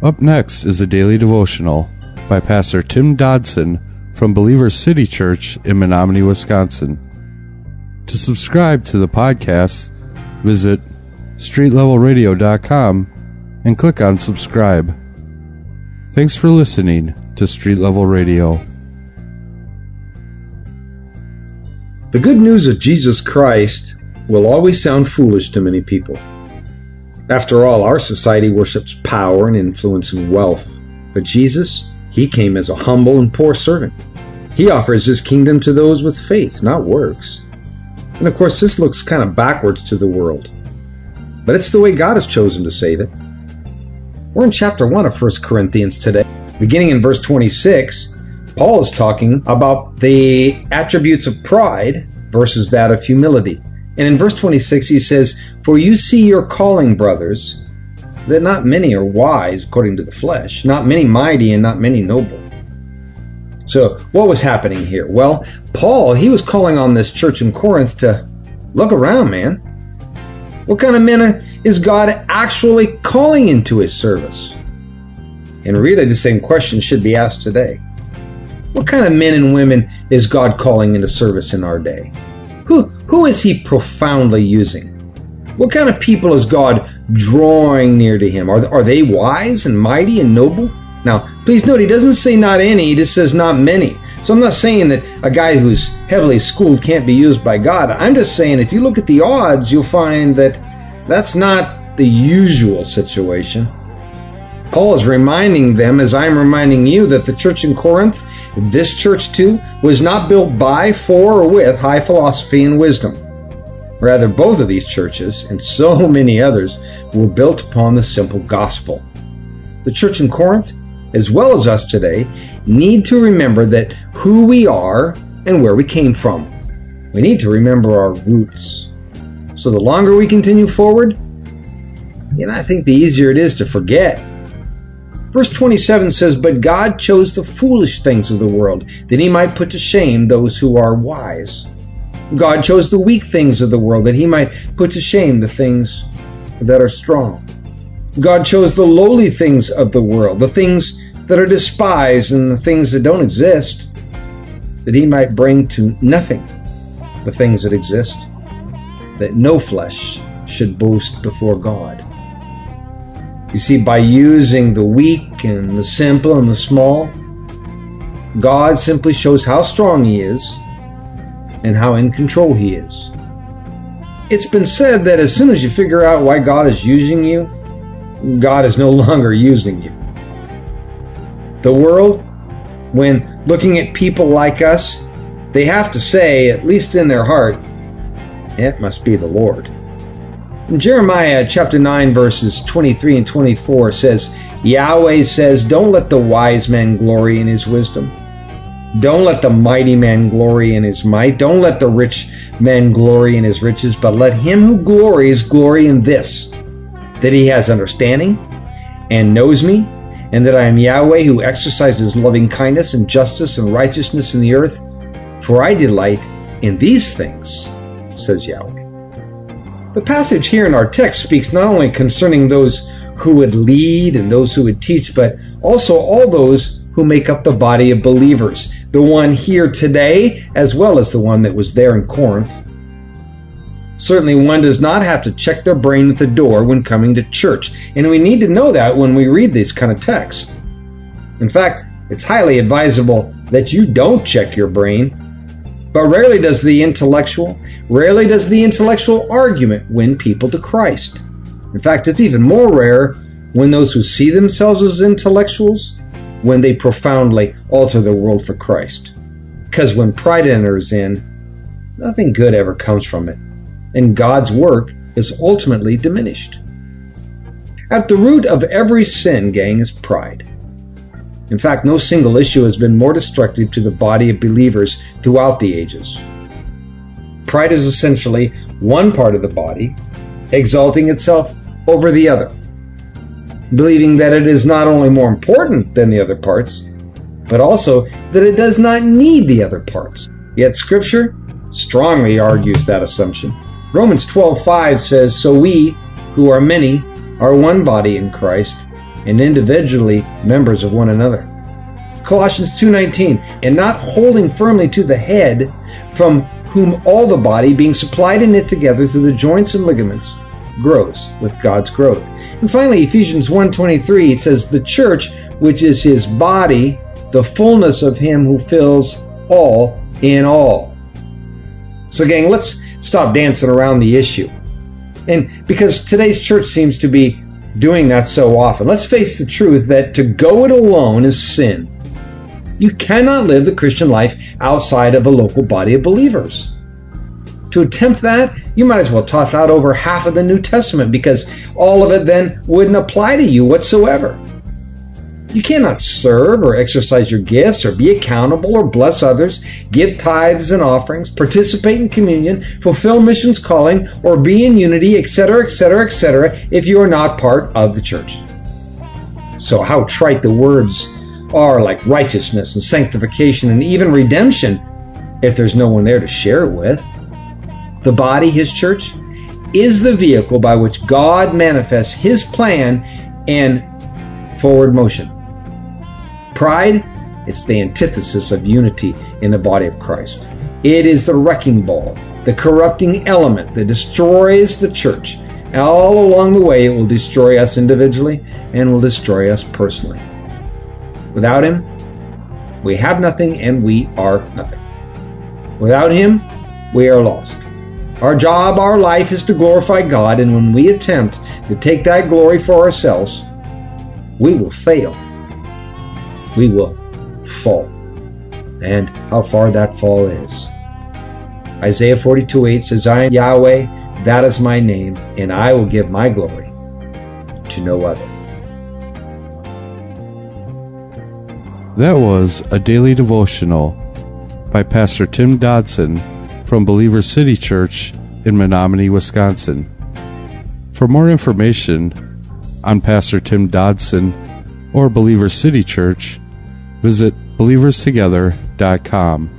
Up next is a daily devotional by Pastor Tim Dodson from Believer City Church in Menomonie, Wisconsin. To subscribe to the podcast, visit streetlevelradio.com and click on subscribe. Thanks for listening to Street Level Radio. The good news of Jesus Christ will always sound foolish to many people. After all, our society worships power and influence and wealth. But Jesus, he came as a humble and poor servant. He offers his kingdom to those with faith, not works. And of course, this looks kind of backwards to the world. But it's the way God has chosen to save it. We're in chapter 1 of 1 Corinthians today. Beginning in verse 26, Paul is talking about the attributes of pride versus that of humility. And in verse 26, he says, For you see your calling, brothers, that not many are wise according to the flesh, not many mighty, and not many noble. So, what was happening here? Well, Paul, he was calling on this church in Corinth to look around, man. What kind of men is God actually calling into his service? And really, the same question should be asked today. What kind of men and women is God calling into service in our day? Who, who is he profoundly using? What kind of people is God drawing near to him? Are, are they wise and mighty and noble? Now, please note, he doesn't say not any, he just says not many. So I'm not saying that a guy who's heavily schooled can't be used by God. I'm just saying if you look at the odds, you'll find that that's not the usual situation. Paul is reminding them, as I'm reminding you, that the church in Corinth, this church too, was not built by, for, or with high philosophy and wisdom. Rather, both of these churches, and so many others, were built upon the simple gospel. The church in Corinth, as well as us today, need to remember that who we are and where we came from. We need to remember our roots. So the longer we continue forward, and I think the easier it is to forget. Verse 27 says, But God chose the foolish things of the world, that he might put to shame those who are wise. God chose the weak things of the world, that he might put to shame the things that are strong. God chose the lowly things of the world, the things that are despised and the things that don't exist, that he might bring to nothing the things that exist, that no flesh should boast before God. You see, by using the weak and the simple and the small, God simply shows how strong He is and how in control He is. It's been said that as soon as you figure out why God is using you, God is no longer using you. The world, when looking at people like us, they have to say, at least in their heart, it must be the Lord. Jeremiah chapter 9, verses 23 and 24 says, Yahweh says, Don't let the wise man glory in his wisdom. Don't let the mighty man glory in his might. Don't let the rich man glory in his riches, but let him who glories glory in this that he has understanding and knows me, and that I am Yahweh who exercises loving kindness and justice and righteousness in the earth. For I delight in these things, says Yahweh. The passage here in our text speaks not only concerning those who would lead and those who would teach, but also all those who make up the body of believers, the one here today as well as the one that was there in Corinth. Certainly, one does not have to check their brain at the door when coming to church, and we need to know that when we read these kind of texts. In fact, it's highly advisable that you don't check your brain, but rarely does the intellectual, rarely does the intellectual argument win people to Christ. In fact, it's even more rare when those who see themselves as intellectuals, when they profoundly alter the world for Christ. Because when pride enters in, nothing good ever comes from it and God's work is ultimately diminished. At the root of every sin, gang, is pride. In fact, no single issue has been more destructive to the body of believers throughout the ages. Pride is essentially one part of the body exalting itself over the other, believing that it is not only more important than the other parts, but also that it does not need the other parts. Yet Scripture strongly argues that assumption. Romans 12:5 says, "So we, who are many, are one body in Christ, and individually members of one another. Colossians 2:19 and not holding firmly to the head from whom all the body being supplied and knit together through the joints and ligaments grows with God's growth. And finally Ephesians 1:23 it says the church which is his body the fullness of him who fills all in all. So gang let's stop dancing around the issue. And because today's church seems to be doing that so often, let's face the truth that to go it alone is sin. You cannot live the Christian life outside of a local body of believers. To attempt that, you might as well toss out over half of the New Testament because all of it then wouldn't apply to you whatsoever. You cannot serve or exercise your gifts or be accountable or bless others, give tithes and offerings, participate in communion, fulfill missions calling, or be in unity, etc., etc., etc., if you are not part of the church. So, how trite the words are like righteousness and sanctification and even redemption if there's no one there to share it with. The body, his church, is the vehicle by which God manifests his plan and forward motion. Pride, it's the antithesis of unity in the body of Christ. It is the wrecking ball, the corrupting element that destroys the church. All along the way, it will destroy us individually and will destroy us personally. Without Him, we have nothing and we are nothing. Without Him, we are lost. Our job, our life is to glorify God, and when we attempt to take that glory for ourselves, we will fail. We will fall. And how far that fall is. Isaiah 42 8 says, I am Yahweh, that is my name, and I will give my glory to no other. That was a daily devotional by Pastor Tim Dodson from Believer City Church in Menomonie, Wisconsin. For more information on Pastor Tim Dodson or Believer City Church, visit believerstogether.com.